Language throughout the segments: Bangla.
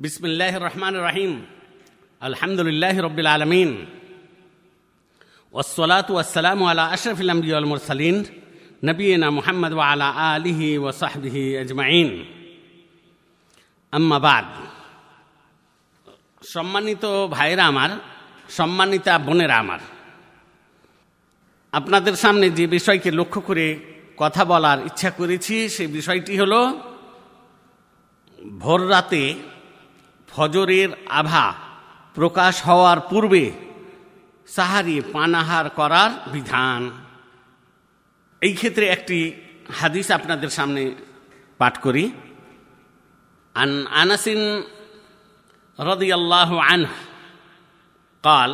بسم الله الرحمن الرحيم الحمد لله رب العالمين والصلاة والسلام على أشرف الأنبياء والمرسلين نبينا محمد وعلى آله وصحبه أجمعين أما بعد সম্মানিত ভাইরা আমার সম্মানিতা বোনেরা আমার আপনাদের সামনে যে বিষয়কে লক্ষ্য করে কথা বলার ইচ্ছা করেছি সেই বিষয়টি হল ভোর রাতে ফজরের আভা প্রকাশ হওয়ার পূর্বে সাহারি পানাহার করার বিধান এই ক্ষেত্রে একটি হাদিস আপনাদের সামনে পাঠ করি আন আনাসিন رضي الله عنه قال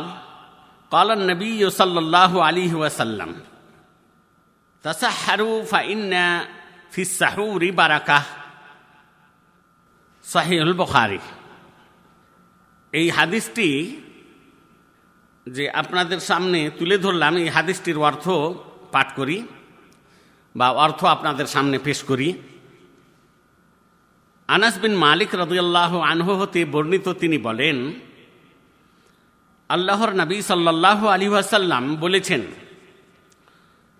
قال النبي صلى الله عليه وسلم تسحروا فإن في السحور بركة صحيح البخاري এই হাদিসটি যে আপনাদের সামনে তুলে ধরলাম, এই হাদিসটির অর্থ পাঠ করি বা অর্থ আপনাদের সামনে পেশ করি। আনাস বিন মালিক রদুল্লাহ আনহ হতে বর্ণিত তিনি বলেন, আল্লাহর নবী সাল্লাহ আলী আসাল্লাম বলেছেন,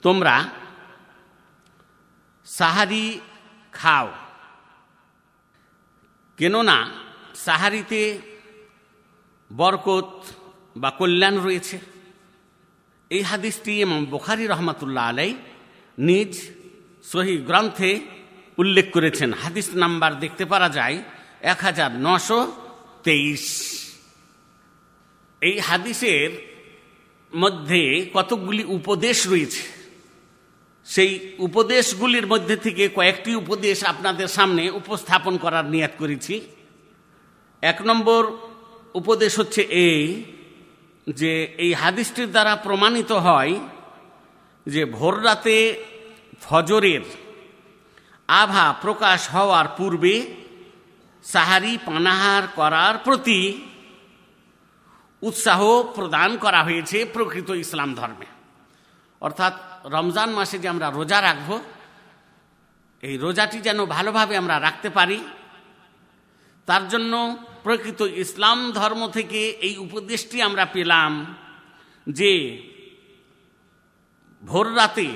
তোমরা সাহারি খাও, কেননা সাহারিতে বরকত বা কল্যাণ রয়েছে। এই হাদিসটি এবং বোখারি রহমতুল্লাহ আলাই নিজ সহি গ্রন্থে উল্লেখ করেছেন। হাদিস নাম্বার দেখতে পারা যায় এক হাজার নশো তেইশ। এই হাদিসের মধ্যে কতকগুলি উপদেশ রয়েছে। সেই উপদেশগুলির মধ্যে থেকে কয়েকটি উপদেশ আপনাদের সামনে উপস্থাপন করার নিয়াত করেছি। এক নম্বর উপদেশ হচ্ছে এই যে এই হাদিসটির দ্বারা প্রমাণিত হয় যে ভোর রাতে ফজরের আভা প্রকাশ হওয়ার পূর্বে সাহারি পানাহার করার প্রতি উৎসাহ প্রদান করা হয়েছে প্রকৃত ইসলাম ধর্মে। অর্থাৎ রমজান মাসে যে আমরা রোজা রাখব, এই রোজাটি যেন ভালোভাবে আমরা রাখতে পারি, তার জন্য প্রকৃত ইসলাম ধর্ম থেকে এই উপদেশটি আমরা পেলাম যে ভোর রাতে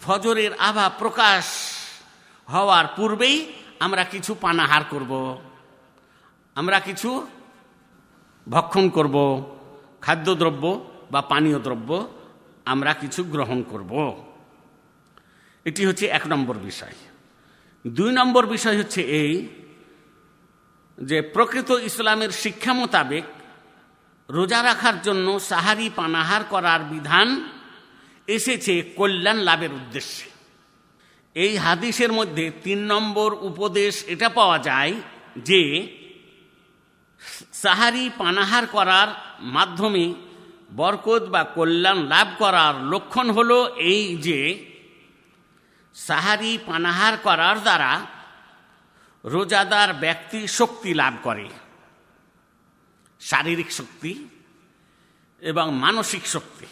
ফজরের আভা প্রকাশ হওয়ার পূর্বেই আমরা কিছু পানাহার করব, আমরা কিছু ভক্ষণ করব, খাদ্যদ্রব্য বা পানীয় দ্রব্য আমরা কিছু গ্রহণ করব। এটি হচ্ছে এক নম্বর বিষয়। দুই নম্বর বিষয় হচ্ছে এই যে প্রকৃত ইসলামের শিক্ষা মোতাবেক রোজা রাখার জন্য সাহারি পানাহার করার বিধান এসেছে কল্যাণ লাভের উদ্দেশ্যে। এই হাদিসের মধ্যে তিন নম্বর উপদেশ এটা পাওয়া যায় যে সাহারি পানাহার করার মাধ্যমে বরকত বা কল্যাণ লাভ করার লক্ষণ হল এই যে সাহারি পানাহার করার দ্বারা রোজাদার ব্যক্তি শক্তি লাভ করে। শারীরিক শক্তি এবং মানসিক শক্তি।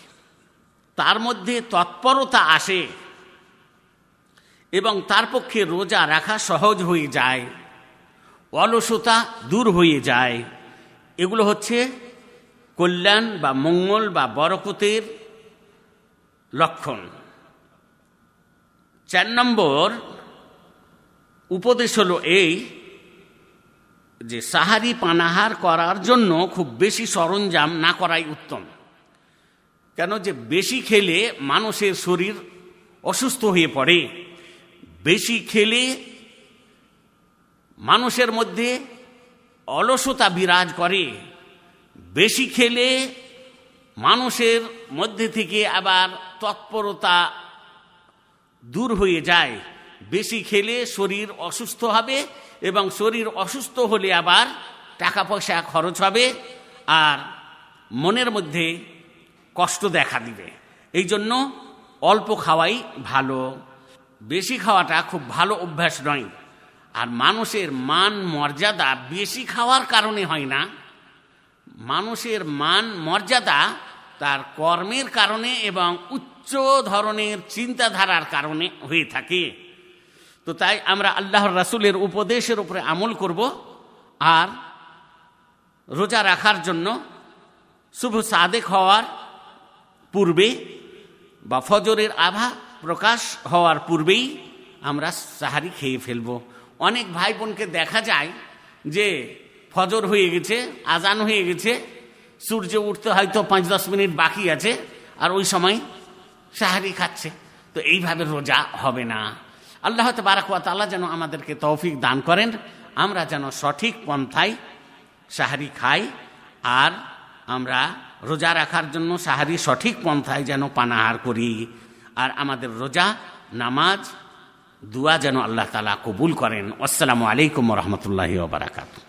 তার মধ্যে তৎপরতা আসে এবং তার পক্ষে রোজা রাখা সহজ হয়ে যায়, অলসতা দূর হয়ে যায়। এগুলো হচ্ছে কল্যাণ বা মঙ্গল বা বরকতের লক্ষণ। চার নম্বর উপদেশ হলো এই যে সাহারি পানাহার করার জন্য খুব বেশি সরঞ্জাম না করাই উত্তম। কেন যে বেশি খেলে মানুষের শরীর অসুস্থ হয়ে পড়ে। বেশি খেলে মানুষের মধ্যে অলসতা বিরাজ করে। বেশি খেলে মানুষের মধ্যে থেকে আবার তৎপরতা দূর হয়ে যায়। বেশি খেলে শরীর অসুস্থ হবে এবং শরীর অসুস্থ হলে আবার টাকা পয়সা খরচ হবে আর মনের মধ্যে কষ্ট দেখা দিবে। এই জন্য অল্প খাওয়াই ভালো। বেশি খাওয়াটা খুব ভালো অভ্যাস নয়। আর মানুষের মান মর্যাদা বেশি খাওয়ার কারণে হয় না। মানুষের মান মর্যাদা তার কর্মের কারণে এবং উচ্চ ধরনের চিন্তাধারার কারণে হয়ে থাকে। তো তাই আমরা আল্লাহর রাসুলের উপদেশের উপরে আমল করব আর রোজা রাখার জন্য শুভ সাদেক হওয়ার পূর্বে বা ফজরের আভা প্রকাশ হওয়ার পূর্বেই আমরা সাহারি খেয়ে ফেলব। অনেক ভাই বোনকে দেখা যায় যে ফজর হয়ে গেছে, আজান হয়ে গেছে, সূর্য উঠতে হয়তো পাঁচ দশ মিনিট বাকি আছে, আর ওই সময় সাহারি খাচ্ছে। তো এইভাবে রোজা হবে না। আল্লাহ বারাকুয়াত আল্লাহ যেন আমাদেরকে তৌফিক দান করেন, আমরা যেন সঠিক পন্থায় সাহারি খাই, আর আমরা রোজা রাখার জন্য সাহারি সঠিক পন্থায় যেন পানাহার করি, আর আমাদের রোজা, নামাজ, দুয়া যেন আল্লাহ তালা কবুল করেন। আসসালামু আলাইকুম রহমতুল্লাহ বারাকাতু